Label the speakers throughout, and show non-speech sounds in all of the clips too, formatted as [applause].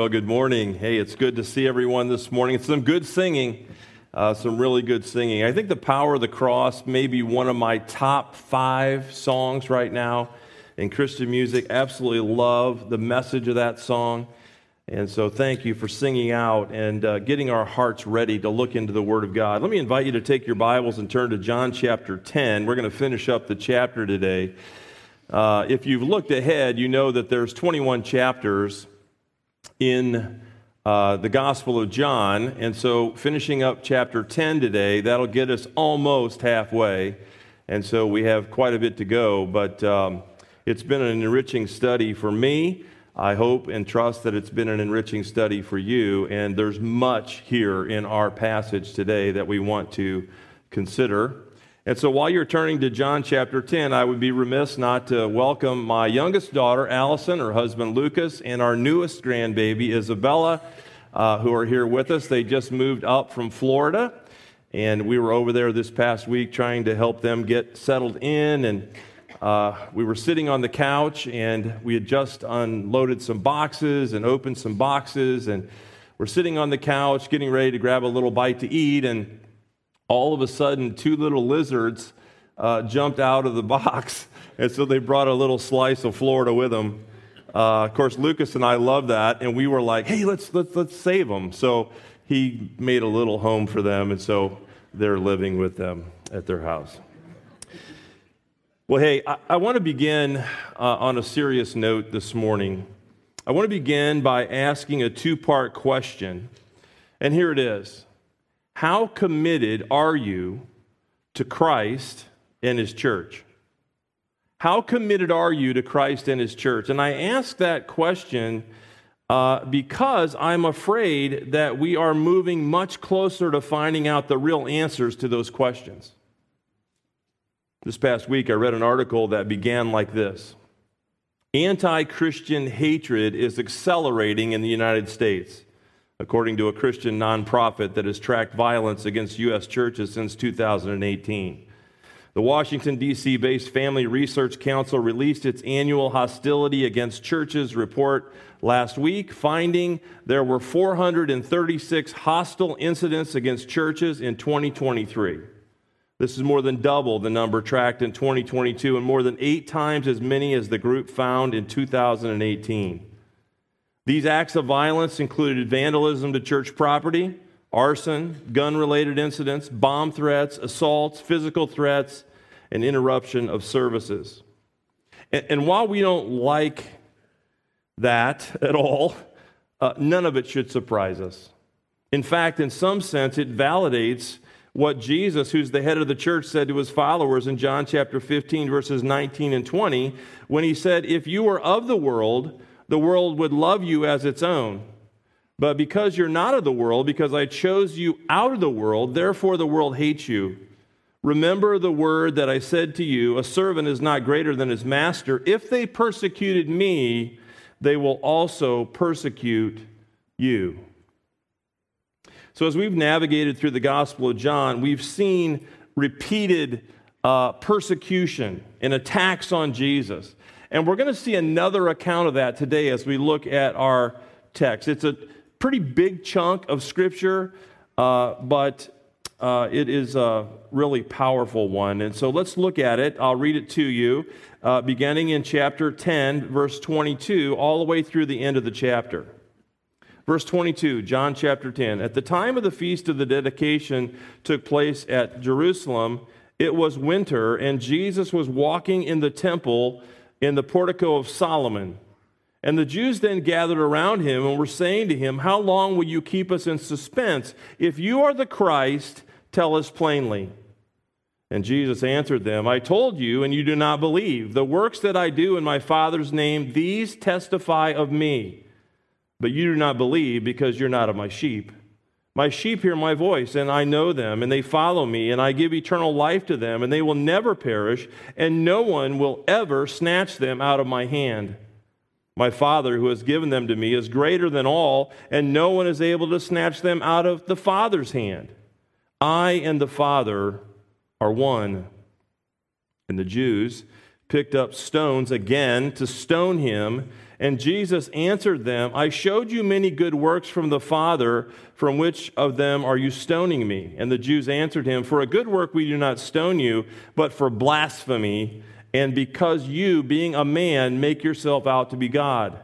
Speaker 1: Well, good morning. Hey, it's good to see everyone this morning. It's some good singing, uh, some really good singing. I think The Power of the Cross may be one of my top five songs right now in Christian music. Absolutely love the message of that song. And so, thank you for singing out and uh, getting our hearts ready to look into the Word of God. Let me invite you to take your Bibles and turn to John chapter 10. We're going to finish up the chapter today. Uh, if you've looked ahead, you know that there's 21 chapters in uh, the Gospel of John. And so, finishing up chapter 10 today, that'll get us almost halfway. And so, we have quite a bit to go. But um, it's been an enriching study for me. I hope and trust that it's been an enriching study for you. And there's much here in our passage today that we want to consider. And so while you're turning to John chapter 10, I would be remiss not to welcome my youngest daughter, Allison, her husband, Lucas, and our newest grandbaby, Isabella, uh, who are here with us. They just moved up from Florida, and we were over there this past week trying to help them get settled in. And uh, we were sitting on the couch, and we had just unloaded some boxes and opened some boxes, and we're sitting on the couch getting ready to grab a little bite to eat, and all of a sudden, two little lizards uh, jumped out of the box. [laughs] And so they brought a little slice of Florida with them. Uh, of course, Lucas and I love that, and we were like, "Hey, let's let's let's save them." So he made a little home for them, and so they're living with them at their house. Well, hey, I, I want to begin uh, on a serious note this morning. I want to begin by asking a two-part question, and here it is: how committed are you to Christ and His church? How committed are you to Christ and His church? And I ask that question uh, because I'm afraid that we are moving much closer to finding out the real answers to those questions. This past week, I read an article that began like this Anti Christian hatred is accelerating in the United States according to a Christian nonprofit that has tracked violence against U.S. churches since 2018. The Washington, D.C. based Family Research Council released its annual Hostility Against Churches report last week, finding there were 436 hostile incidents against churches in 2023. This is more than double the number tracked in 2022 and more than eight times as many as the group found in 2018. These acts of violence included vandalism to church property, arson, gun related incidents, bomb threats, assaults, physical threats, and interruption of services. And, and while we don't like that [laughs] at all, uh, none of it should surprise us. In fact, in some sense, it validates what Jesus, who's the head of the church, said to his followers in John chapter 15, verses 19 and 20, when he said, If you are of the world, the world would love you as its own. But because you're not of the world, because I chose you out of the world, therefore the world hates you. Remember the word that I said to you a servant is not greater than his master. If they persecuted me, they will also persecute you. So, as we've navigated through the Gospel of John, we've seen repeated uh, persecution and attacks on Jesus. And we're going to see another account of that today as we look at our text. It's a pretty big chunk of Scripture, uh, but uh, it is a really powerful one. And so let's look at it. I'll read it to you, uh, beginning in chapter 10, verse 22, all the way through the end of the chapter. Verse 22, John chapter 10. At the time of the feast of the dedication took place at Jerusalem, it was winter, and Jesus was walking in the temple in the portico of Solomon. And the Jews then gathered around him and were saying to him, How long will you keep us in suspense? If you are the Christ, tell us plainly. And Jesus answered them, I told you, and you do not believe. The works that I do in my Father's name, these testify of me. But you do not believe because you're not of my sheep. My sheep hear my voice, and I know them, and they follow me, and I give eternal life to them, and they will never perish, and no one will ever snatch them out of my hand. My Father, who has given them to me, is greater than all, and no one is able to snatch them out of the Father's hand. I and the Father are one. And the Jews picked up stones again to stone him. And Jesus answered them, I showed you many good works from the Father. From which of them are you stoning me? And the Jews answered him, For a good work we do not stone you, but for blasphemy, and because you, being a man, make yourself out to be God.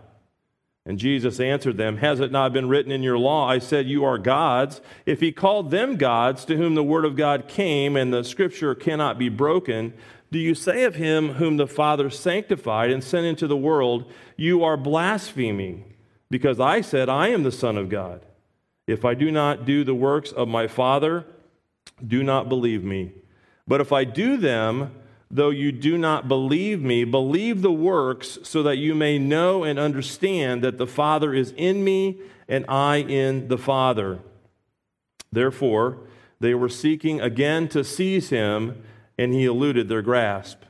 Speaker 1: And Jesus answered them, Has it not been written in your law, I said, You are gods? If he called them gods, to whom the word of God came, and the scripture cannot be broken, do you say of him whom the Father sanctified and sent into the world, You are blaspheming, because I said, I am the Son of God? If I do not do the works of my Father, do not believe me. But if I do them, though you do not believe me, believe the works, so that you may know and understand that the Father is in me and I in the Father. Therefore, they were seeking again to seize him and he eluded their grasp.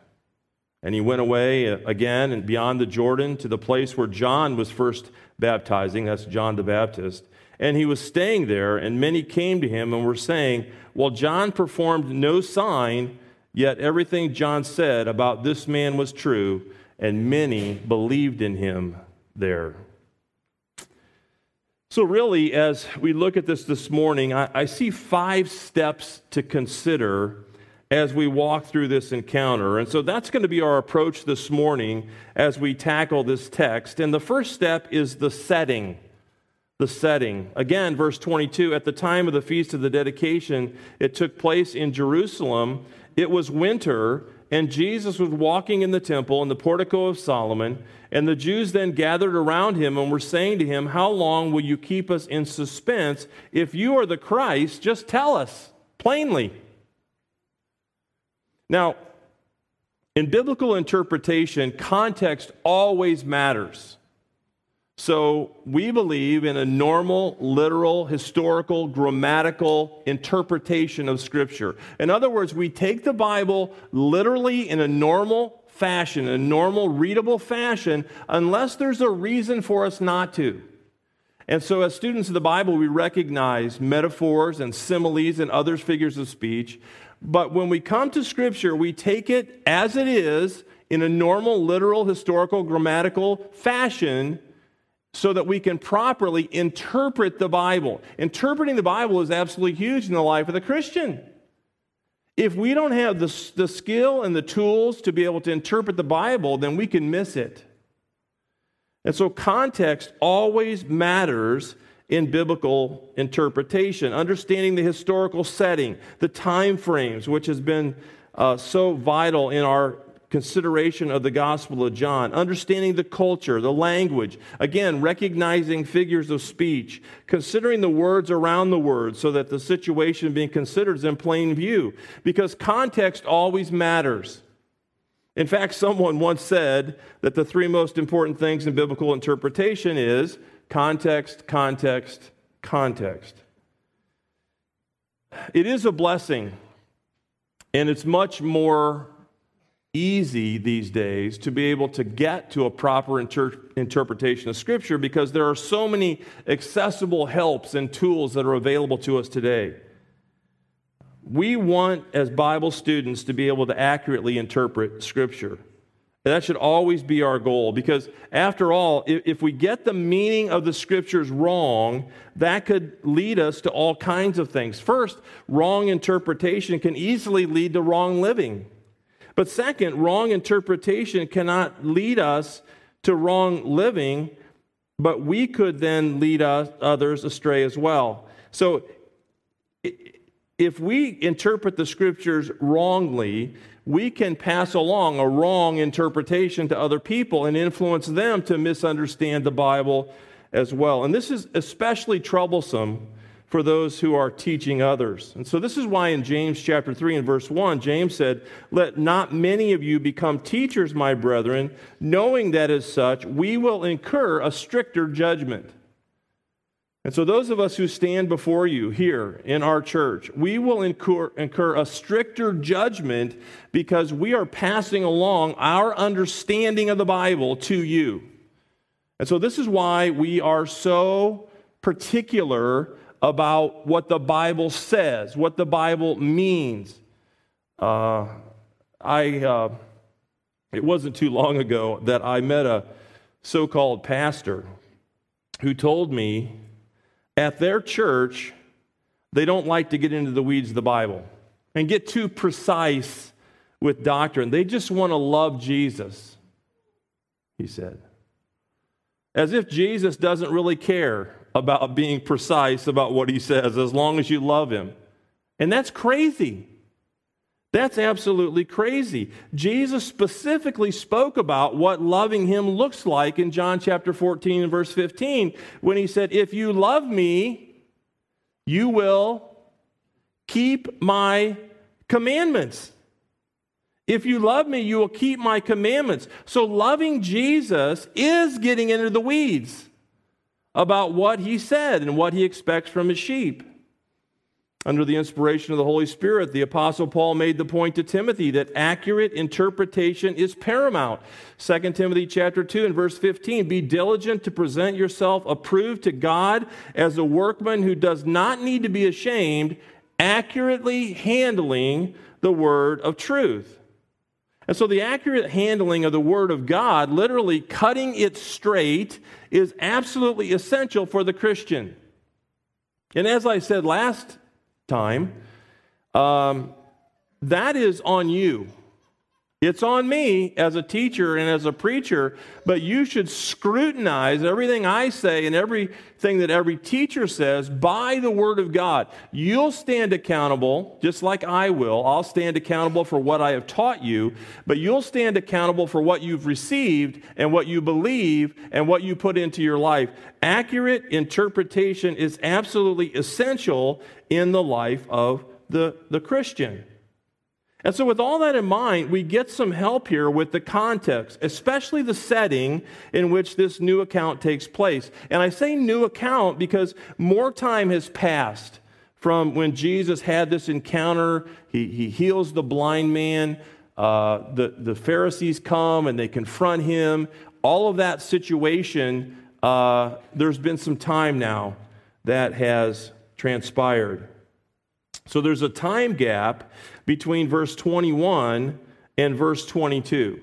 Speaker 1: And he went away uh, again and beyond the Jordan to the place where John was first baptizing. That's John the Baptist. And he was staying there, and many came to him and were saying, Well, John performed no sign, yet everything John said about this man was true, and many believed in him there. So, really, as we look at this this morning, I, I see five steps to consider as we walk through this encounter. And so that's going to be our approach this morning as we tackle this text. And the first step is the setting. The setting. Again, verse 22 at the time of the feast of the dedication, it took place in Jerusalem. It was winter, and Jesus was walking in the temple in the portico of Solomon. And the Jews then gathered around him and were saying to him, How long will you keep us in suspense? If you are the Christ, just tell us plainly. Now, in biblical interpretation, context always matters. So we believe in a normal, literal, historical, grammatical interpretation of Scripture. In other words, we take the Bible literally in a normal fashion, a normal, readable fashion, unless there's a reason for us not to. And so, as students of the Bible, we recognize metaphors and similes and other figures of speech. But when we come to Scripture, we take it as it is in a normal, literal, historical, grammatical fashion so that we can properly interpret the Bible. Interpreting the Bible is absolutely huge in the life of the Christian. If we don't have the, the skill and the tools to be able to interpret the Bible, then we can miss it. And so context always matters in biblical interpretation, understanding the historical setting, the time frames, which has been uh, so vital in our consideration of the Gospel of John, understanding the culture, the language, again, recognizing figures of speech, considering the words around the words so that the situation being considered is in plain view, because context always matters. In fact, someone once said that the three most important things in biblical interpretation is Context, context, context. It is a blessing, and it's much more easy these days to be able to get to a proper inter- interpretation of Scripture because there are so many accessible helps and tools that are available to us today. We want, as Bible students, to be able to accurately interpret Scripture. That should always be our goal because, after all, if we get the meaning of the scriptures wrong, that could lead us to all kinds of things. First, wrong interpretation can easily lead to wrong living. But second, wrong interpretation cannot lead us to wrong living, but we could then lead us, others astray as well. So, if we interpret the scriptures wrongly, we can pass along a wrong interpretation to other people and influence them to misunderstand the Bible as well. And this is especially troublesome for those who are teaching others. And so this is why in James chapter 3 and verse 1, James said, Let not many of you become teachers, my brethren, knowing that as such we will incur a stricter judgment. And so, those of us who stand before you here in our church, we will incur, incur, a stricter judgment because we are passing along our understanding of the Bible to you. And so, this is why we are so particular about what the Bible says, what the Bible means. Uh, I, uh, it wasn't too long ago that I met a so called pastor who told me at their church, they don't like to get into the weeds of the Bible and get too precise with doctrine. They just want to love Jesus, he said. As if Jesus doesn't really care about being precise about what he says as long as you love him. And that's crazy. That's absolutely crazy. Jesus specifically spoke about what loving him looks like in John chapter 14 and verse 15 when he said, If you love me, you will keep my commandments. If you love me, you will keep my commandments. So, loving Jesus is getting into the weeds about what he said and what he expects from his sheep. Under the inspiration of the Holy Spirit, the Apostle Paul made the point to Timothy that accurate interpretation is paramount. 2 Timothy chapter 2 and verse 15 Be diligent to present yourself approved to God as a workman who does not need to be ashamed, accurately handling the word of truth. And so, the accurate handling of the Word of God, literally cutting it straight, is absolutely essential for the Christian. And as I said last time, um, that is on you. It's on me as a teacher and as a preacher, but you should scrutinize everything I say and everything that every teacher says by the Word of God. You'll stand accountable, just like I will. I'll stand accountable for what I have taught you, but you'll stand accountable for what you've received and what you believe and what you put into your life. Accurate interpretation is absolutely essential in the life of the, the Christian. And so, with all that in mind, we get some help here with the context, especially the setting in which this new account takes place. And I say new account because more time has passed from when Jesus had this encounter. He, he heals the blind man. Uh, the, the Pharisees come and they confront him. All of that situation, uh, there's been some time now that has transpired. So there's a time gap between verse 21 and verse 22.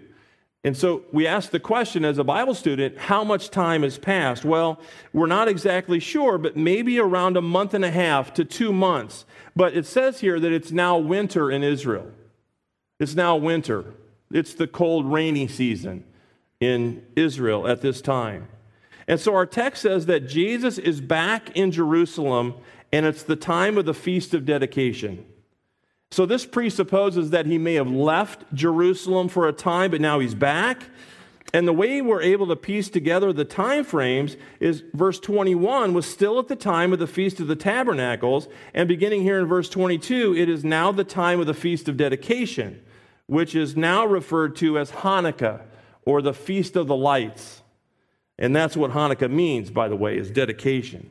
Speaker 1: And so we ask the question as a Bible student, how much time has passed? Well, we're not exactly sure, but maybe around a month and a half to two months. But it says here that it's now winter in Israel. It's now winter. It's the cold, rainy season in Israel at this time. And so our text says that Jesus is back in Jerusalem and it's the time of the Feast of Dedication. So this presupposes that he may have left Jerusalem for a time, but now he's back. And the way we're able to piece together the time frames is verse 21 was still at the time of the Feast of the Tabernacles, and beginning here in verse 22, it is now the time of the Feast of Dedication, which is now referred to as Hanukkah or the Feast of the Lights. And that's what Hanukkah means, by the way, is dedication.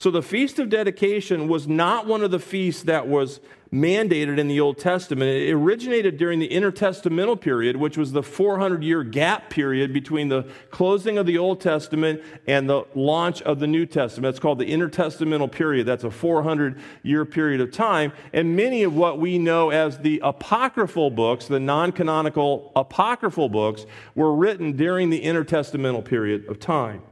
Speaker 1: So the Feast of Dedication was not one of the feasts that was mandated in the Old Testament. It originated during the intertestamental period, which was the 400 year gap period between the closing of the Old Testament and the launch of the New Testament. It's called the intertestamental period. That's a 400 year period of time. And many of what we know as the apocryphal books, the non canonical apocryphal books, were written during the intertestamental period of time.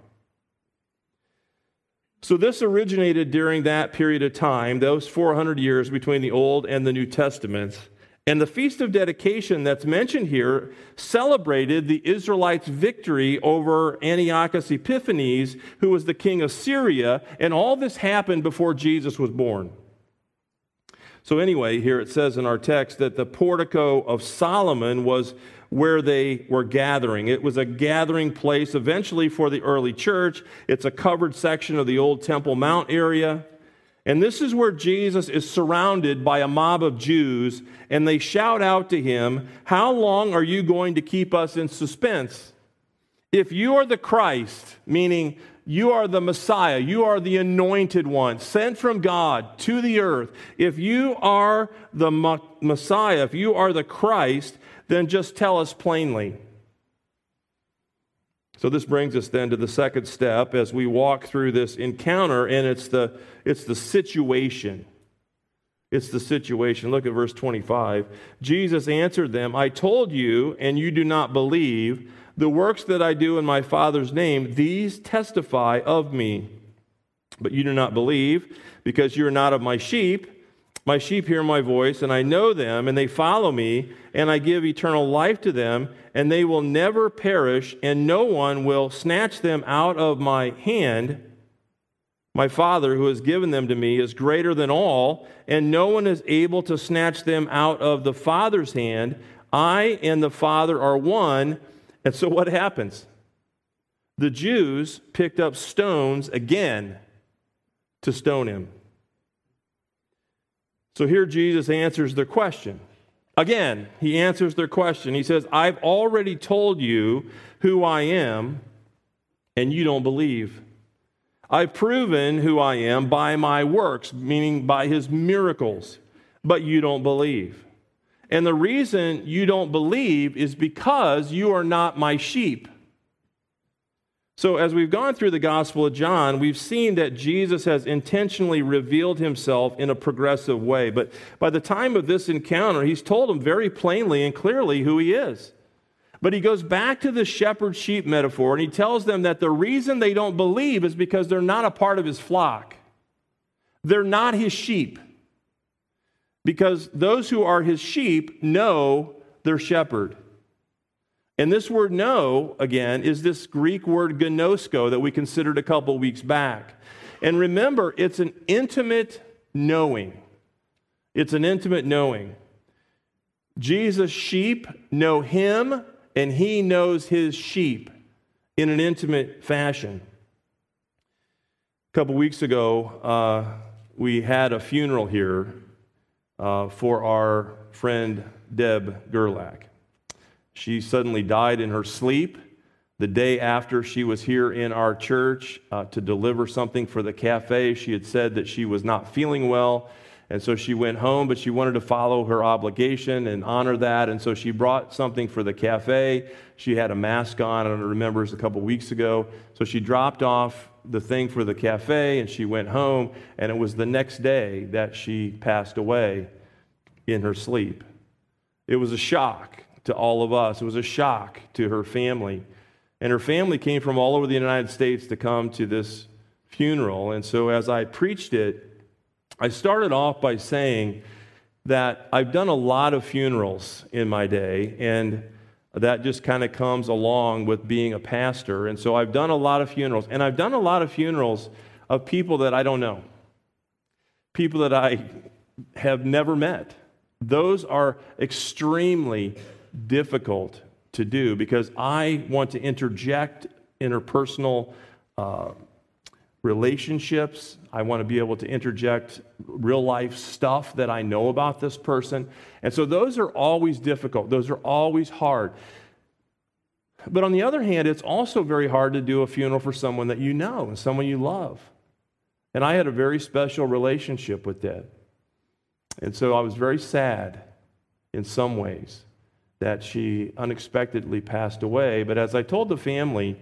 Speaker 1: So, this originated during that period of time, those 400 years between the Old and the New Testaments. And the Feast of Dedication that's mentioned here celebrated the Israelites' victory over Antiochus Epiphanes, who was the king of Syria. And all this happened before Jesus was born. So, anyway, here it says in our text that the portico of Solomon was where they were gathering. It was a gathering place eventually for the early church. It's a covered section of the old Temple Mount area. And this is where Jesus is surrounded by a mob of Jews, and they shout out to him, How long are you going to keep us in suspense? If you are the Christ, meaning you are the Messiah, you are the anointed one, sent from God to the earth, if you are the Messiah, if you are the Christ, then just tell us plainly. So this brings us then to the second step as we walk through this encounter, and it's the, it's the situation. It's the situation. Look at verse 25. Jesus answered them, I told you, and you do not believe. The works that I do in my Father's name, these testify of me. But you do not believe, because you are not of my sheep. My sheep hear my voice, and I know them, and they follow me, and I give eternal life to them, and they will never perish, and no one will snatch them out of my hand. My Father, who has given them to me, is greater than all, and no one is able to snatch them out of the Father's hand. I and the Father are one. And so what happens? The Jews picked up stones again to stone him. So here Jesus answers their question. Again, he answers their question. He says, I've already told you who I am, and you don't believe. I've proven who I am by my works, meaning by his miracles, but you don't believe. And the reason you don't believe is because you are not my sheep. So, as we've gone through the Gospel of John, we've seen that Jesus has intentionally revealed himself in a progressive way. But by the time of this encounter, he's told them very plainly and clearly who he is. But he goes back to the shepherd sheep metaphor and he tells them that the reason they don't believe is because they're not a part of his flock. They're not his sheep. Because those who are his sheep know their shepherd. And this word know, again, is this Greek word gnosko that we considered a couple weeks back. And remember, it's an intimate knowing. It's an intimate knowing. Jesus' sheep know him and he knows his sheep in an intimate fashion. A couple weeks ago, uh, we had a funeral here uh, for our friend Deb Gerlach. She suddenly died in her sleep the day after she was here in our church uh, to deliver something for the cafe. She had said that she was not feeling well and so she went home, but she wanted to follow her obligation and honor that. And so she brought something for the cafe. She had a mask on, I don't remember, it was a couple weeks ago. So she dropped off the thing for the cafe and she went home. And it was the next day that she passed away in her sleep. It was a shock to all of us, it was a shock to her family. And her family came from all over the United States to come to this funeral. And so as I preached it, I started off by saying that I've done a lot of funerals in my day, and that just kind of comes along with being a pastor. And so I've done a lot of funerals, and I've done a lot of funerals of people that I don't know, people that I have never met. Those are extremely difficult to do because I want to interject interpersonal uh, relationships. I want to be able to interject real life stuff that I know about this person. And so those are always difficult, those are always hard. But on the other hand, it's also very hard to do a funeral for someone that you know and someone you love. And I had a very special relationship with Deb. And so I was very sad in some ways that she unexpectedly passed away. But as I told the family,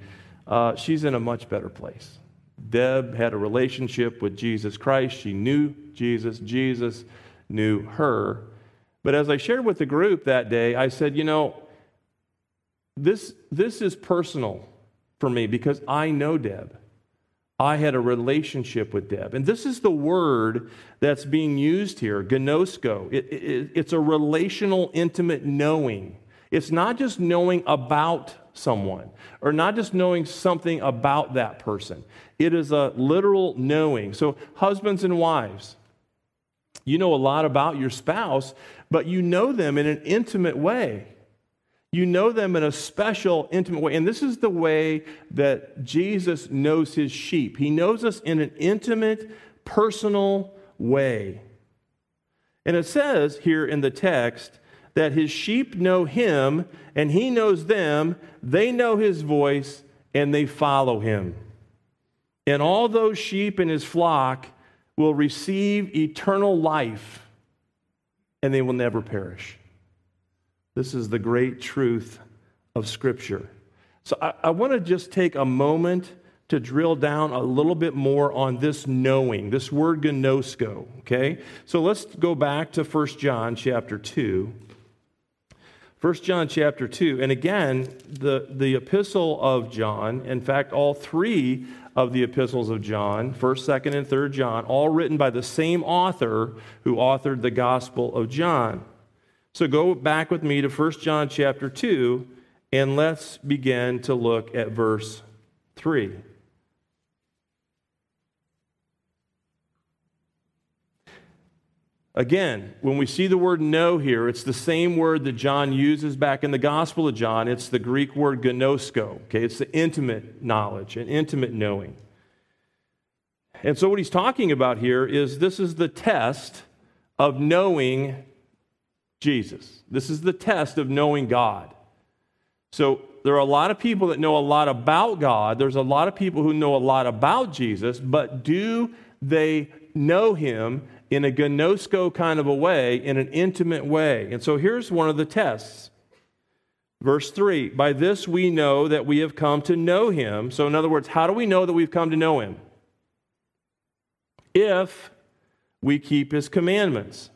Speaker 1: uh, she's in a much better place. Deb had a relationship with Jesus Christ. She knew Jesus. Jesus knew her. But as I shared with the group that day, I said, you know, this, this is personal for me because I know Deb. I had a relationship with Deb. And this is the word that's being used here, gnosko. It, it, it's a relational, intimate knowing. It's not just knowing about someone or not just knowing something about that person. It is a literal knowing. So, husbands and wives, you know a lot about your spouse, but you know them in an intimate way. You know them in a special, intimate way. And this is the way that Jesus knows his sheep. He knows us in an intimate, personal way. And it says here in the text that his sheep know him and he knows them. They know his voice and they follow him. And all those sheep in his flock will receive eternal life and they will never perish. This is the great truth of Scripture. So I, I want to just take a moment to drill down a little bit more on this knowing, this word gnosko, okay? So let's go back to 1 John chapter 2. 1 John chapter 2. And again, the, the epistle of John, in fact, all three of the epistles of John, 1st, 2nd, and 3rd John, all written by the same author who authored the Gospel of John. So go back with me to 1 John chapter 2 and let's begin to look at verse 3. Again, when we see the word know here, it's the same word that John uses back in the Gospel of John. It's the Greek word gnosko. Okay, it's the intimate knowledge, an intimate knowing. And so, what he's talking about here is this is the test of knowing Jesus. This is the test of knowing God. So, there are a lot of people that know a lot about God. There's a lot of people who know a lot about Jesus, but do they know him in a gnosko kind of a way, in an intimate way. And so here's one of the tests. Verse 3 By this we know that we have come to know him. So, in other words, how do we know that we've come to know him? If we keep his commandments.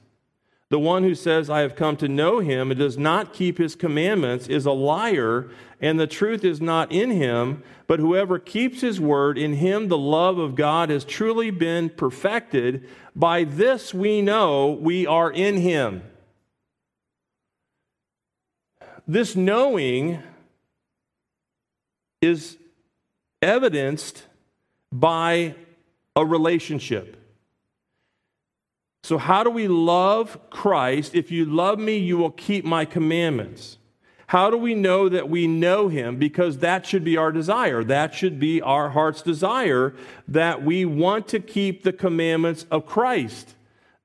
Speaker 1: The one who says, I have come to know him and does not keep his commandments is a liar, and the truth is not in him. But whoever keeps his word, in him the love of God has truly been perfected. By this we know we are in him. This knowing is evidenced by a relationship. So, how do we love Christ? If you love me, you will keep my commandments. How do we know that we know him? Because that should be our desire. That should be our heart's desire that we want to keep the commandments of Christ.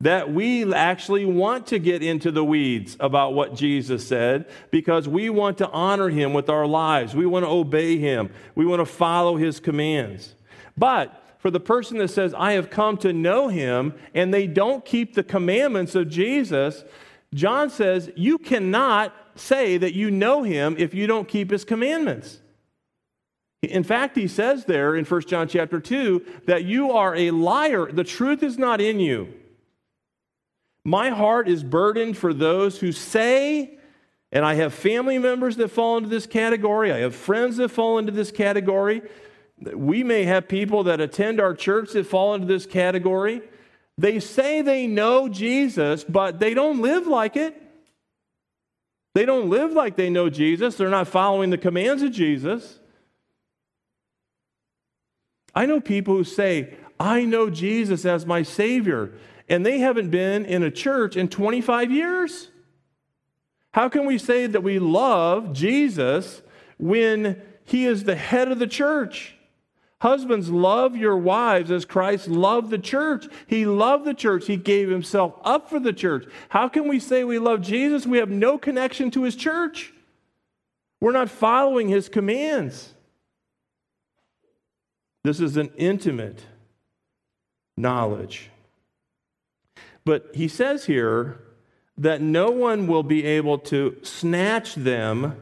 Speaker 1: That we actually want to get into the weeds about what Jesus said because we want to honor him with our lives. We want to obey him. We want to follow his commands. But for the person that says, I have come to know him, and they don't keep the commandments of Jesus, John says, you cannot say that you know him if you don't keep his commandments. In fact, he says there in 1 John chapter 2 that you are a liar. The truth is not in you. My heart is burdened for those who say, and I have family members that fall into this category, I have friends that fall into this category. We may have people that attend our church that fall into this category. They say they know Jesus, but they don't live like it. They don't live like they know Jesus. They're not following the commands of Jesus. I know people who say, I know Jesus as my Savior, and they haven't been in a church in 25 years. How can we say that we love Jesus when He is the head of the church? Husbands, love your wives as Christ loved the church. He loved the church. He gave himself up for the church. How can we say we love Jesus? We have no connection to his church. We're not following his commands. This is an intimate knowledge. But he says here that no one will be able to snatch them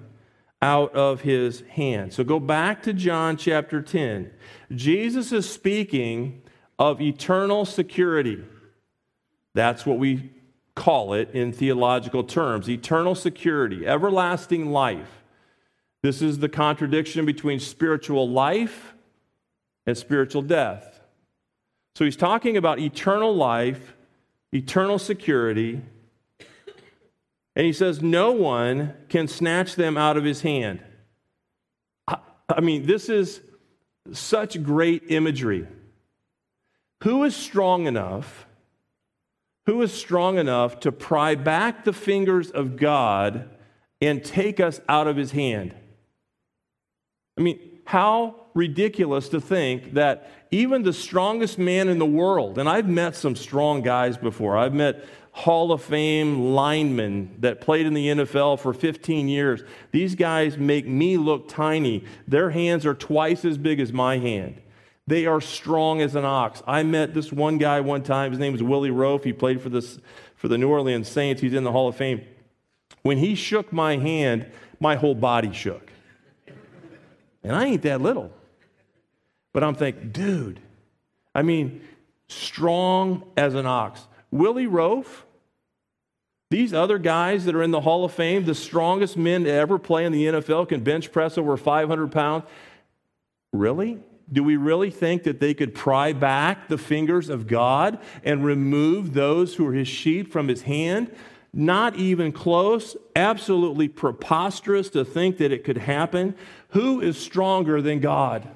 Speaker 1: out of his hand. So go back to John chapter 10. Jesus is speaking of eternal security. That's what we call it in theological terms eternal security, everlasting life. This is the contradiction between spiritual life and spiritual death. So he's talking about eternal life, eternal security, and he says, No one can snatch them out of his hand. I, mean, this is such great imagery. Who is strong enough? Who is strong enough to pry back the fingers of God and take us out of his hand? I mean, how ridiculous to think that even the strongest man in the world, and I've met some strong guys before, I've met Hall of Fame linemen that played in the NFL for 15 years. These guys make me look tiny. Their hands are twice as big as my hand. They are strong as an ox. I met this one guy one time. His name was Willie Roaf. He played for, this, for the New Orleans Saints. He's in the Hall of Fame. When he shook my hand, my whole body shook. And I ain't that little. But I'm thinking, dude, I mean, strong as an ox. Willie Roaf, These other guys that are in the Hall of Fame, the strongest men to ever play in the NFL, can bench press over 500 pounds. Really? Do we really think that they could pry back the fingers of God and remove those who are his sheep from his hand? Not even close. Absolutely preposterous to think that it could happen. Who is stronger than God?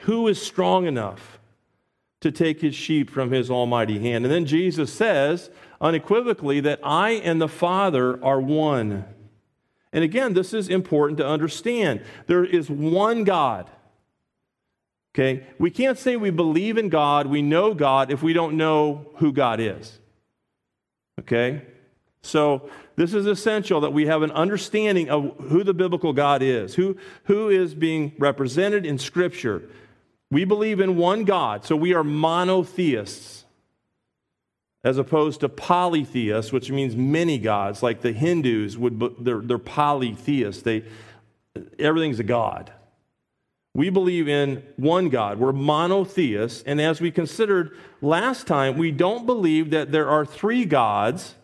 Speaker 1: Who is strong enough to take his sheep from his almighty hand? And then Jesus says unequivocally that I and the Father are one. And again, this is important to understand. There is one God. Okay? We can't say we believe in God, we know God, if we don't know who God is. Okay? So, this is essential that we have an understanding of who the biblical God is, who, who is being represented in Scripture. We believe in one God, so we are monotheists, as opposed to polytheists, which means many gods, like the Hindus would, they're, they're polytheists. They, everything's a God. We believe in one God. We're monotheists. And as we considered last time, we don't believe that there are three gods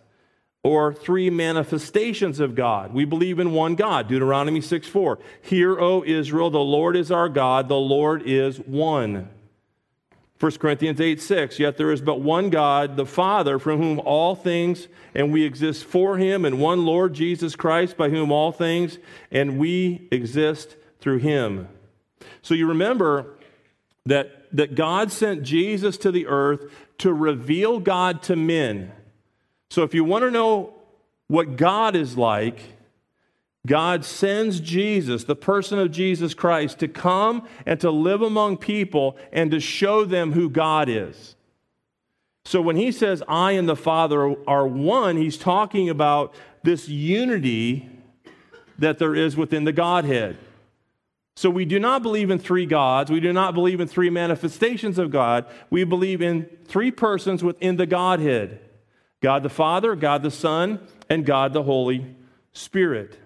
Speaker 1: or three manifestations of God. We believe in one God. Deuteronomy 6 4. Hear, O Israel, the Lord is our God, the Lord is one. 1 Corinthians 8 6. Yet there is but one God, the Father, from whom all things, and we exist for him, and one Lord Jesus Christ, by whom all things, and we exist through him. So you remember that, that God sent Jesus to the earth to reveal God to men. So if you want to know what God is like, God sends Jesus, the person of Jesus Christ, to come and to live among people and to show them who God is. So when he says, I and the Father are one, he's talking about this unity that there is within the Godhead. So we do not believe in three gods. We do not believe in three manifestations of God. We believe in three persons within the Godhead God the Father, God the Son, and God the Holy Spirit.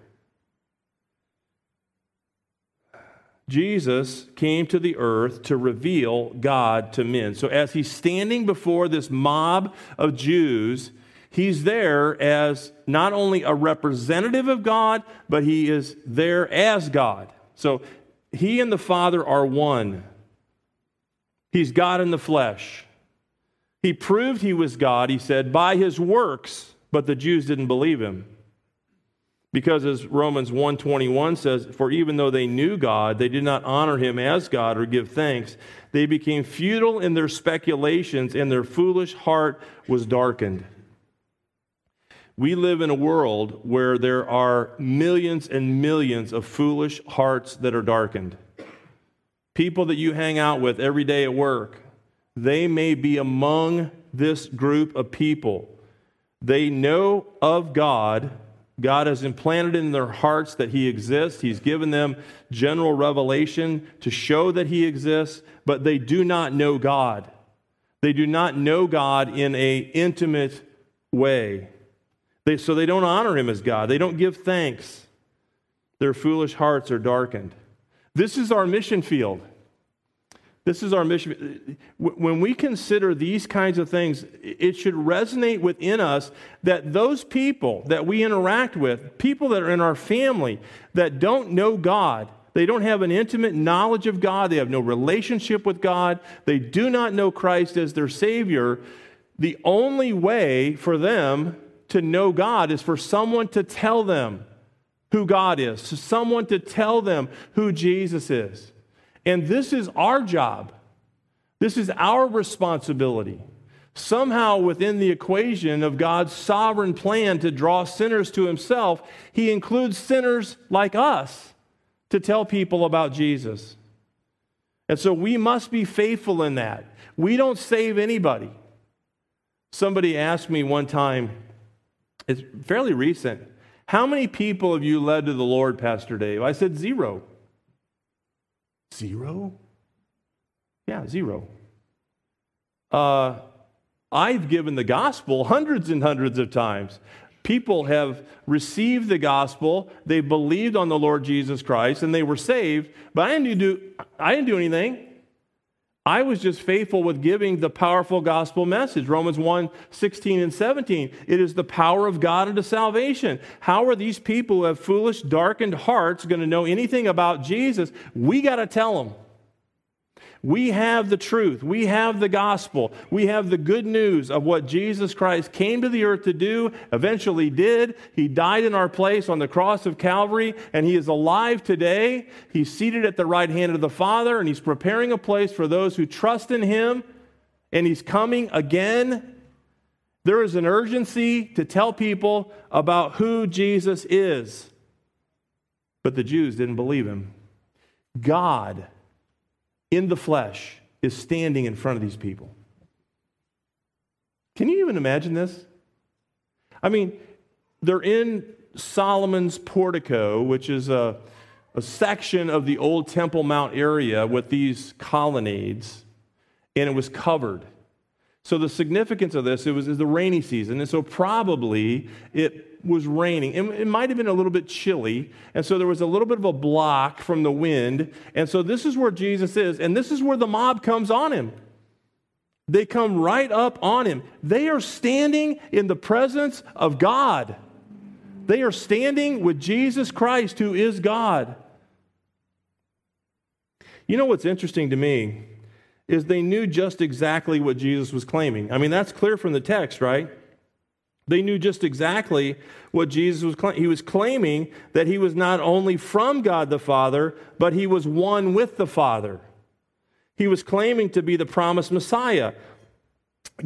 Speaker 1: Jesus came to the earth to reveal God to men. So as he's standing before this mob of Jews, he's there as not only a representative of God, but he is there as God. So he and the Father are one. He's God in the flesh. He proved he was God, he said, by his works, but the Jews didn't believe him. Because as Romans 1:21 says, for even though they knew God, they did not honor him as God or give thanks. They became futile in their speculations and their foolish heart was darkened. We live in a world where there are millions and millions of foolish hearts that are darkened. People that you hang out with every day at work, they may be among this group of people. They know of God. God has implanted in their hearts that He exists. He's given them general revelation to show that He exists, but they do not know God. They do not know God in a intimate way. They, so they don't honor him as God. They don't give thanks. Their foolish hearts are darkened. This is our mission field. This is our mission. When we consider these kinds of things, it should resonate within us that those people that we interact with, people that are in our family that don't know God, they don't have an intimate knowledge of God, they have no relationship with God, they do not know Christ as their Savior. The only way for them to know God is for someone to tell them who God is, to someone to tell them who Jesus is. And this is our job. This is our responsibility. Somehow, within the equation of God's sovereign plan to draw sinners to Himself, He includes sinners like us to tell people about Jesus. And so we must be faithful in that. We don't save anybody. Somebody asked me one time, it's fairly recent. How many people have you led to the Lord, Pastor Dave? I said zero. Zero? Yeah, zero. Uh, I've given the gospel hundreds and hundreds of times. People have received the gospel, they believed on the Lord Jesus Christ, and they were saved, but I didn't do, I didn't do anything. I was just faithful with giving the powerful gospel message. Romans 1 16 and 17. It is the power of God unto salvation. How are these people who have foolish, darkened hearts going to know anything about Jesus? We got to tell them. We have the truth. We have the gospel. We have the good news of what Jesus Christ came to the earth to do, eventually did. He died in our place on the cross of Calvary, and He is alive today. He's seated at the right hand of the Father, and He's preparing a place for those who trust in Him, and He's coming again. There is an urgency to tell people about who Jesus is. But the Jews didn't believe Him. God in the flesh is standing in front of these people. Can you even imagine this? I mean, they're in Solomon's portico, which is a, a section of the old Temple Mount area with these colonnades, and it was covered. So the significance of this, it was the rainy season, and so probably it was raining. It, it might have been a little bit chilly, and so there was a little bit of a block from the wind. And so this is where Jesus is, and this is where the mob comes on him. They come right up on him. They are standing in the presence of God. They are standing with Jesus Christ, who is God. You know what's interesting to me is they knew just exactly what Jesus was claiming. I mean, that's clear from the text, right? They knew just exactly what Jesus was claiming. He was claiming that he was not only from God the Father, but he was one with the Father. He was claiming to be the promised Messiah,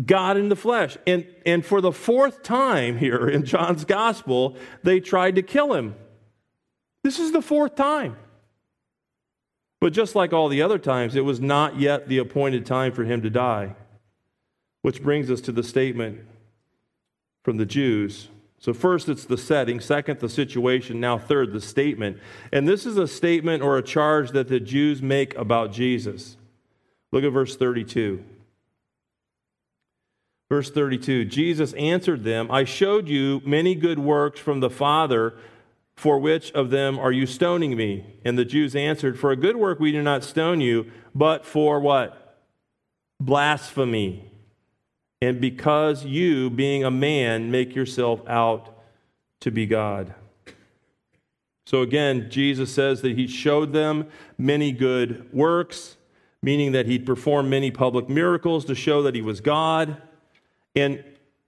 Speaker 1: God in the flesh. And, and for the fourth time here in John's gospel, they tried to kill him. This is the fourth time. But just like all the other times, it was not yet the appointed time for him to die. Which brings us to the statement from the Jews. So, first, it's the setting. Second, the situation. Now, third, the statement. And this is a statement or a charge that the Jews make about Jesus. Look at verse 32. Verse 32 Jesus answered them, I showed you many good works from the Father. For which of them are you stoning me? And the Jews answered, For a good work we do not stone you, but for what? Blasphemy and because you, being a man, make yourself out to be God. So again, Jesus says that he showed them many good works, meaning that he'd performed many public miracles to show that he was God. And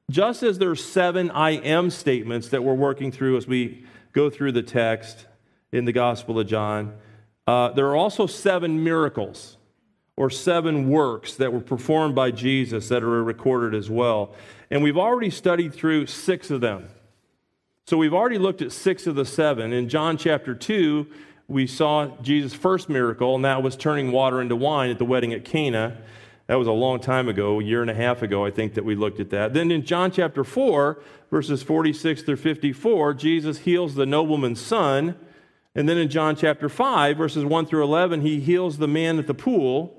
Speaker 1: just as there's seven I am statements that we're working through as we go through the text in the Gospel of John, uh, there are also seven miracles or seven works that were performed by Jesus that are recorded as well. And we've already studied through six of them. So we've already looked at six of the seven. In John chapter 2, we saw Jesus' first miracle, and that was turning water into wine at the wedding at Cana. That was a long time ago, a year and a half ago, I think, that we looked at that. Then in John chapter 4, verses 46 through 54, Jesus heals the nobleman's son. And then in John chapter 5, verses 1 through 11, he heals the man at the pool.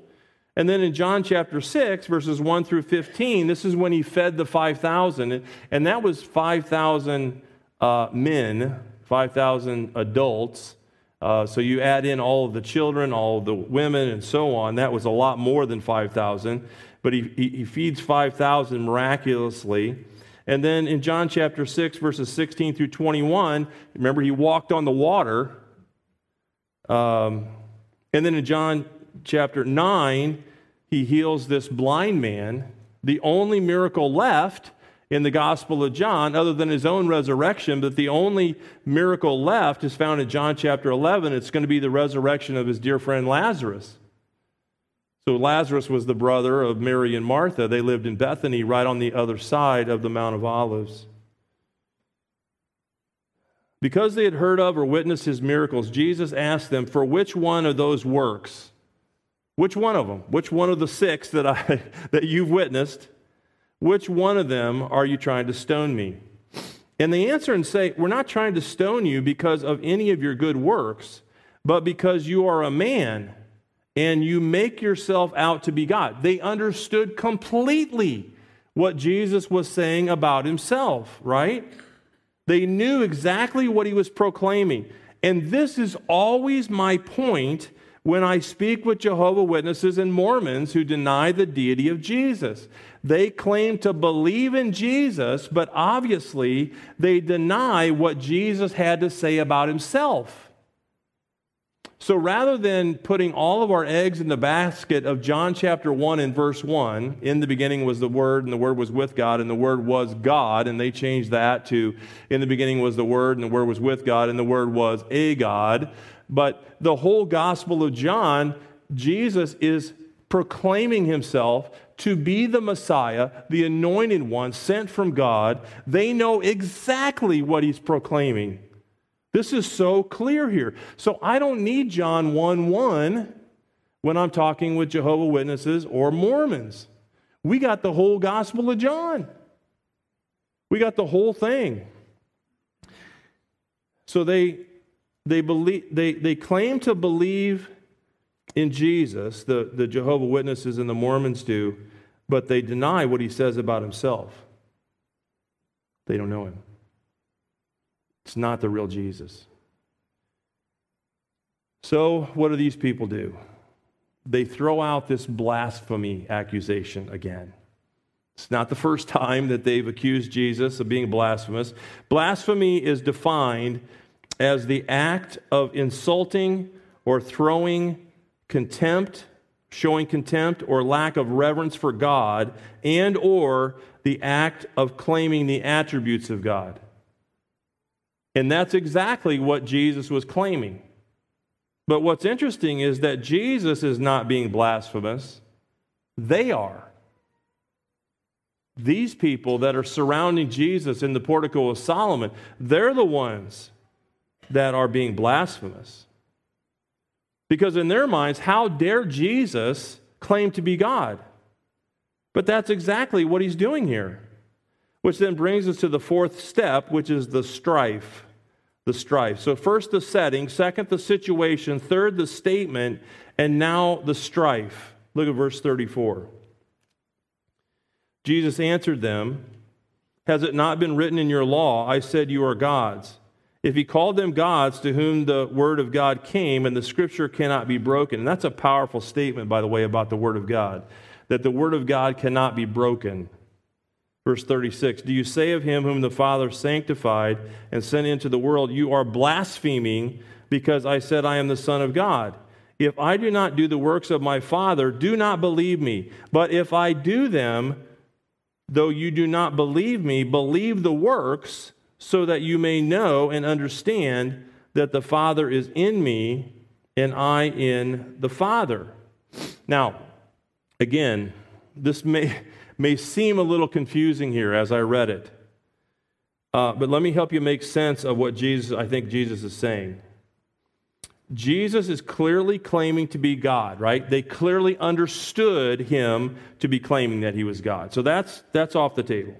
Speaker 1: And then in John chapter 6, verses 1 through 15, this is when he fed the 5,000. And that was 5,000 uh, men, 5,000 adults. Uh, so you add in all of the children, all of the women, and so on. That was a lot more than 5,000. But he, he, he feeds 5,000 miraculously. And then in John chapter 6, verses 16 through 21, remember he walked on the water. Um, and then in John chapter 9, he heals this blind man. The only miracle left in the Gospel of John, other than his own resurrection, but the only miracle left is found in John chapter 11. It's going to be the resurrection of his dear friend Lazarus. So, Lazarus was the brother of Mary and Martha. They lived in Bethany, right on the other side of the Mount of Olives. Because they had heard of or witnessed his miracles, Jesus asked them, For which one of those works which one of them? Which one of the six that, I, [laughs] that you've witnessed? Which one of them are you trying to stone me? And they answer and say, We're not trying to stone you because of any of your good works, but because you are a man and you make yourself out to be God. They understood completely what Jesus was saying about himself, right? They knew exactly what he was proclaiming. And this is always my point when I speak with Jehovah Witnesses and Mormons who deny the deity of Jesus. They claim to believe in Jesus, but obviously they deny what Jesus had to say about himself. So rather than putting all of our eggs in the basket of John chapter 1 and verse 1, in the beginning was the Word, and the Word was with God, and the Word was God, and they changed that to in the beginning was the Word, and the Word was with God, and the Word was a God. But the whole Gospel of John, Jesus is proclaiming himself to be the Messiah, the anointed one sent from God. They know exactly what he's proclaiming. This is so clear here. So I don't need John 1 1 when I'm talking with Jehovah Witnesses or Mormons. We got the whole Gospel of John. We got the whole thing. So they they believe they, they claim to believe in Jesus, the, the Jehovah Witnesses and the Mormons do, but they deny what he says about himself. They don't know him. It's not the real Jesus. So, what do these people do? They throw out this blasphemy accusation again. It's not the first [laughs] time that they've accused Jesus of being blasphemous. Blasphemy is defined as the act of insulting or throwing contempt, showing contempt or lack of reverence for God, and or the act of claiming the attributes of God. And that's exactly what Jesus was claiming. But what's interesting is that Jesus is not being blasphemous, they are. These people that are surrounding Jesus in the portico of Solomon, they're the ones that are being blasphemous. Because in their minds, how dare Jesus claim to be God? But that's exactly what he's doing here. Which then brings us to the fourth step, which is the strife. The strife. So, first the setting, second the situation, third the statement, and now the strife. Look at verse 34. Jesus answered them, Has it not been written in your law, I said you are gods? If he called them gods to whom the word of God came and the scripture cannot be broken. And that's a powerful statement, by the way, about the word of God, that the word of God cannot be broken. Verse 36 Do you say of him whom the Father sanctified and sent into the world, You are blaspheming because I said I am the Son of God? If I do not do the works of my Father, do not believe me. But if I do them, though you do not believe me, believe the works so that you may know and understand that the Father is in me and I in the Father. Now, again, this may, may seem a little confusing here as I read it, uh, but let me help you make sense of what Jesus, I think Jesus is saying. Jesus is clearly claiming to be God, right? They clearly understood him to be claiming that he was God. So that's, that's off the table.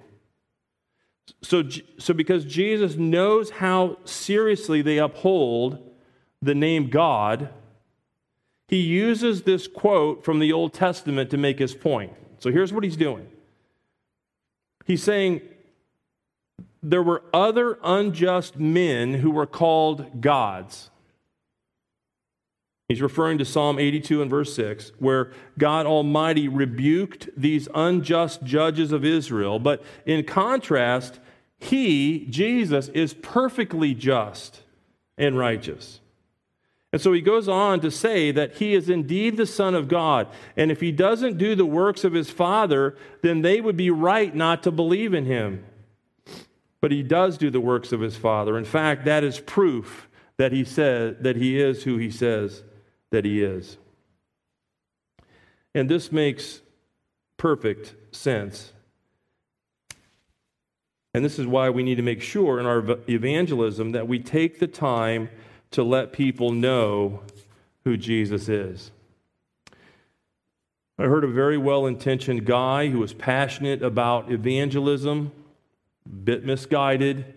Speaker 1: So, so because Jesus knows how seriously they uphold the name God, he uses this quote from the Old Testament to make his point. So here's what he's doing He's saying, There were other unjust men who were called gods. He's referring to Psalm 82 and verse 6, where God Almighty rebuked these unjust judges of Israel. But in contrast, he, Jesus, is perfectly just and righteous. And so he goes on to say that he is indeed the Son of God. And if he doesn't do the works of his Father, then they would be right not to believe in him. But he does do the works of his Father. In fact, that is proof that he says that he is who he says that he is. And this makes perfect sense. And this is why we need to make sure in our evangelism that we take the time to let people know who Jesus is. I heard a very well intentioned guy who was passionate about evangelism, a bit misguided,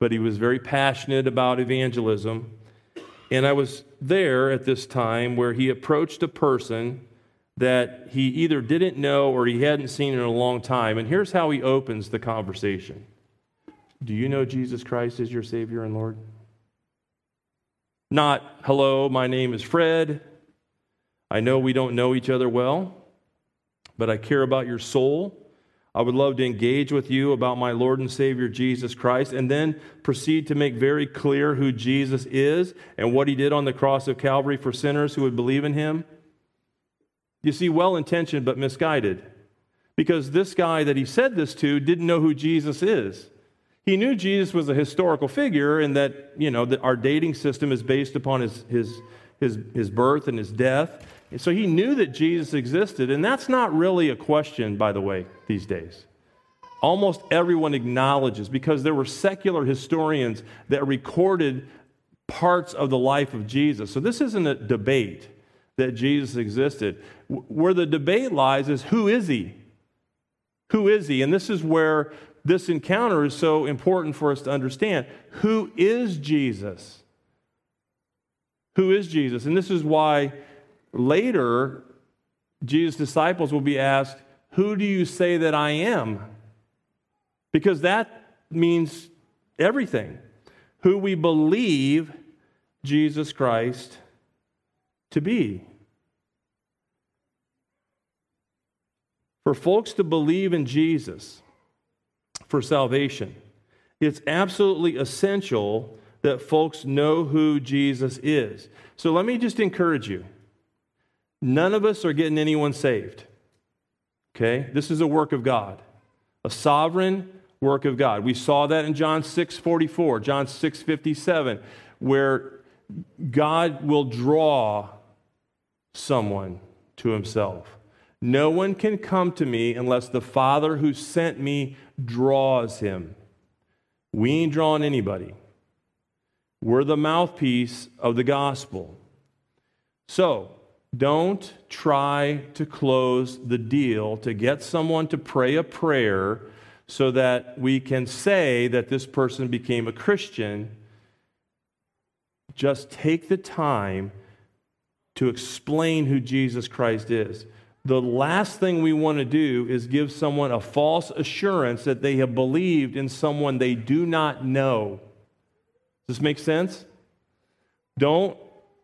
Speaker 1: but he was very passionate about evangelism. And I was there at this time where he approached a person that he either didn't know or he hadn't seen in a long time. And here's how he opens the conversation Do you know Jesus Christ is your Savior and Lord? Not, hello, my name is Fred. I know we don't know each other well, but I care about your soul. I would love to engage with you about my Lord and Savior Jesus Christ and then proceed to make very clear who Jesus is and what he did on the cross of Calvary for sinners who would believe in him. You see, well intentioned but misguided. Because this guy that he said this to didn't know who Jesus is. He knew Jesus was a historical figure and that, you know, that our dating system is based upon his, his, his, his birth and his death. So he knew that Jesus existed, and that's not really a question, by the way, these days. Almost everyone acknowledges because there were secular historians that recorded parts of the life of Jesus. So this isn't a debate that Jesus existed. Where the debate lies is who is he? Who is he? And this is where this encounter is so important for us to understand. Who is Jesus? Who is Jesus? And this is why Later, Jesus' disciples will be asked, Who do you say that I am? Because that means everything. Who we believe Jesus Christ to be. For folks to believe in Jesus for salvation, it's absolutely essential that folks know who Jesus is. So let me just encourage you. None of us are getting anyone saved. Okay? This is a work of God, a sovereign work of God. We saw that in John 6 44, John 6 57, where God will draw someone to himself. No one can come to me unless the Father who sent me draws him. We ain't drawing anybody. We're the mouthpiece of the gospel. So, don't try to close the deal to get someone to pray a prayer so that we can say that this person became a Christian. Just take the time to explain who Jesus Christ is. The last thing we want to do is give someone a false assurance that they have believed in someone they do not know. Does this make sense? Don't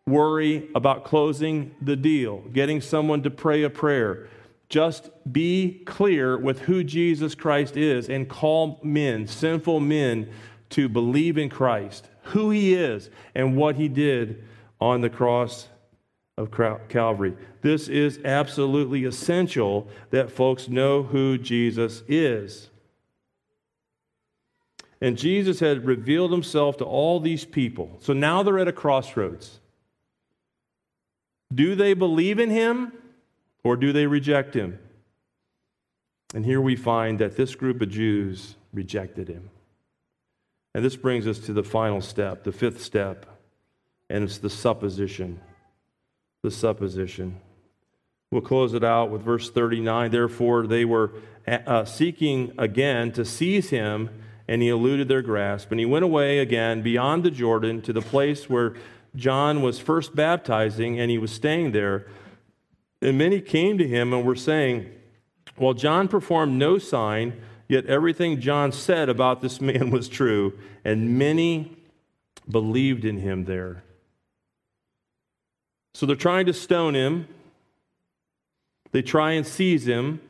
Speaker 1: worry about closing the deal, getting someone to pray a prayer. Just be clear with who Jesus Christ is and call men, sinful men, to believe in Christ, who he is, and what he did on the cross of Calvary. This is absolutely essential that folks know who Jesus is. And Jesus had revealed himself to all these people. So now they're at a crossroads. Do they believe in him or do they reject him? And here we find that this group of Jews rejected him. And this brings us to the final step, the fifth step, and it's the supposition. The supposition. We'll close it out with verse 39. Therefore, they were uh, seeking again to seize him, and he eluded their grasp. And he went away again beyond the Jordan to the place where John was first baptizing and he was staying there. And many came to him and were saying, Well, John performed no sign, yet everything John said about this man was true. And many believed in him there. So they're trying to stone him, they try and seize him.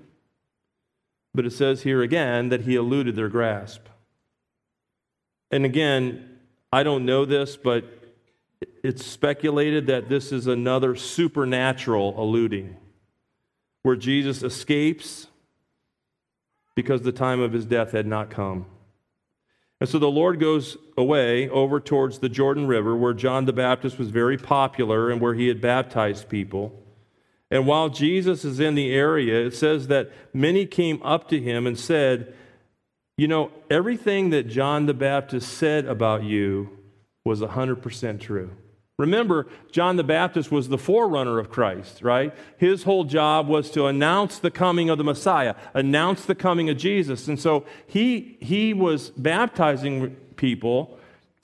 Speaker 1: But it says here again that he eluded their grasp. And again, I don't know this, but it's speculated that this is another supernatural eluding, where Jesus escapes because the time of his death had not come. And so the Lord goes away over towards the Jordan River, where John the Baptist was very popular and where he had baptized people. And while Jesus is in the area, it says that many came up to him and said, You know, everything that John the Baptist said about you was 100% true. Remember, John the Baptist was the forerunner of Christ, right? His whole job was to announce the coming of the Messiah, announce the coming of Jesus. And so he, he was baptizing people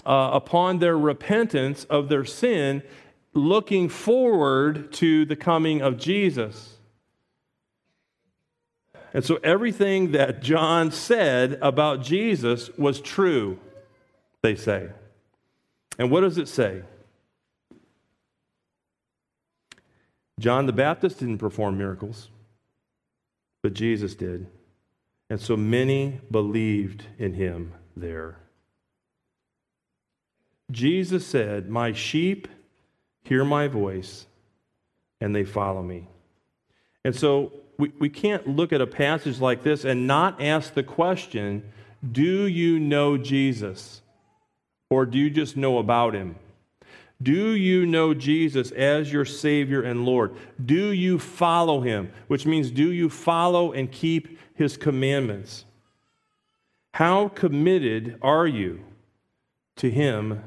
Speaker 1: uh, upon their repentance of their sin, looking forward to the coming of Jesus. And so everything that John said about Jesus was true, they say. And what does it say? John the Baptist didn't perform miracles, but Jesus did. And so many believed in him there. Jesus said, My sheep hear my voice, and they follow me. And so we, we can't look at a passage like this and not ask the question Do you know Jesus? Or do you just know about him? Do you know Jesus as your Savior and Lord? Do you follow him? Which means, do you follow and keep his commandments? How committed are you to him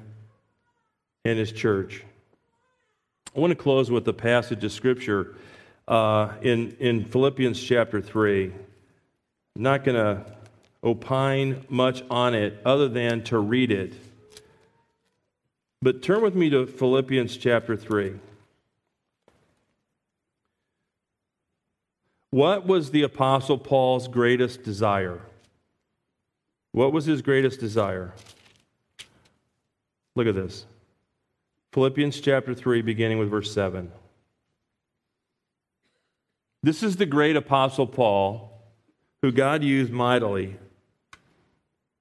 Speaker 1: and his church? I want to close with a passage of scripture uh, in, in Philippians chapter 3. I'm not going to opine much on it other than to read it. But turn with me to Philippians chapter 3. What was the Apostle Paul's greatest desire? What was his greatest desire? Look at this. Philippians chapter 3, beginning with verse 7. This is the great Apostle Paul, who God used mightily.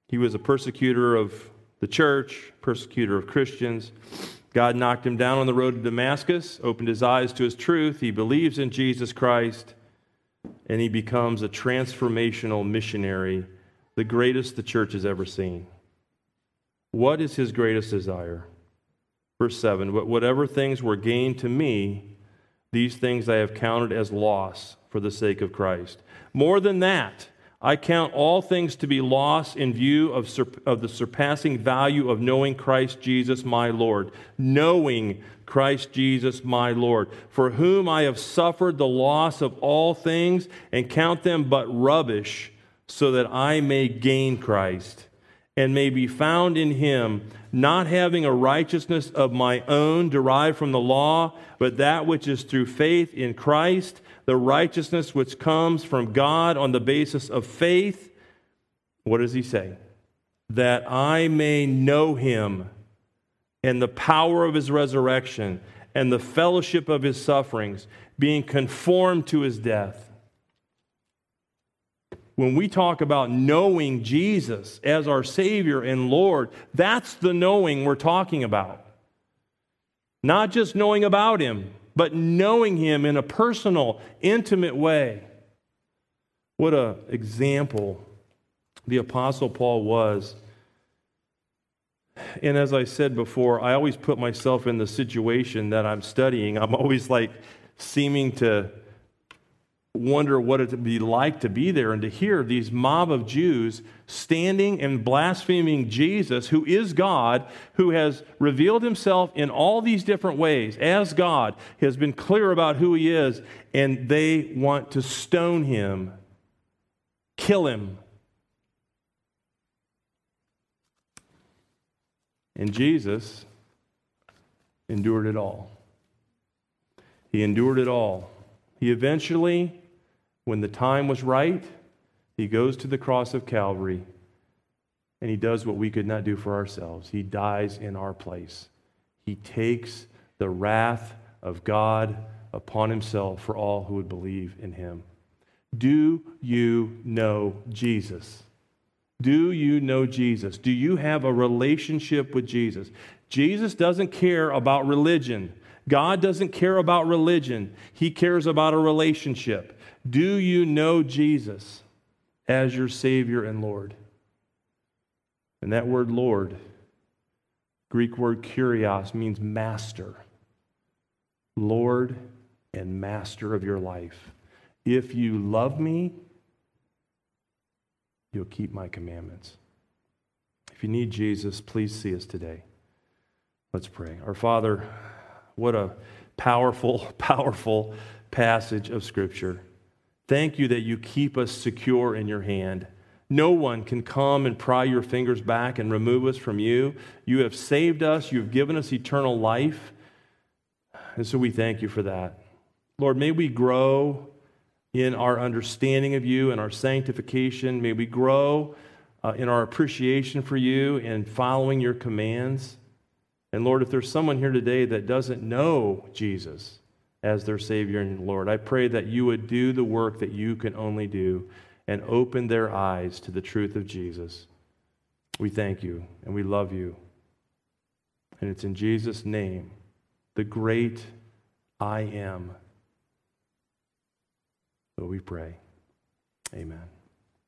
Speaker 1: He was a persecutor of the church, persecutor of Christians. God knocked him down on the road to Damascus, opened his eyes to his truth. He believes in Jesus Christ, and he becomes a transformational missionary, the greatest the church has ever seen. What is his greatest desire? Verse 7 But whatever things were gained to me, these things I have counted as loss for the sake of Christ. More than that, I count all things to be loss in view of, sur- of the surpassing value of knowing Christ Jesus my Lord. Knowing Christ Jesus my Lord, for whom I have suffered the loss of all things and count them but rubbish, so that I may gain Christ and may be found in him, not having a righteousness of my own derived from the law, but that which is through faith in Christ the righteousness which comes from God on the basis of faith. What does he say? That I may know him and the power of his resurrection and the fellowship of his sufferings, being conformed to his death. When we talk about knowing Jesus as our Savior and Lord, that's the knowing we're talking about. Not just knowing about him, but knowing him in a personal, intimate way. What an example the Apostle Paul was. And as I said before, I always put myself in the situation that I'm studying. I'm always like seeming to wonder what it would be like to be there and to hear these mob of Jews standing and blaspheming Jesus, who is God, who has revealed himself in all these different ways as God, has been clear about who he is, and they want to stone him, kill him. And Jesus endured it all. He endured it all. He eventually when the time was right, he goes to the cross of Calvary and he does what we could not do for ourselves. He dies in our place. He takes the wrath of God upon himself for all who would believe in him. Do you know Jesus? Do you know Jesus? Do you have a relationship with Jesus? Jesus doesn't care about religion. God doesn't care about religion. He cares about a relationship. Do you know Jesus as your Savior and Lord? And that word Lord, Greek word kurios, means master. Lord and master of your life. If you love me, you'll keep my commandments. If you need Jesus, please see us today. Let's pray. Our Father, what a powerful, [laughs] powerful passage of Scripture. Thank you that you keep us secure in your hand. No one can come and pry your fingers back and remove us from you. You have saved us, you have given us eternal life. And so we thank you for that. Lord, may we grow in our understanding of you and our sanctification. May we grow uh, in our appreciation for you and following your commands. And Lord, if there's someone here today that doesn't know Jesus as their Savior and Lord. I pray that you would do the work that you can only do and open their eyes to the truth of Jesus. We thank you and we love you. And it's in Jesus' name, the great I am, that we pray. Amen.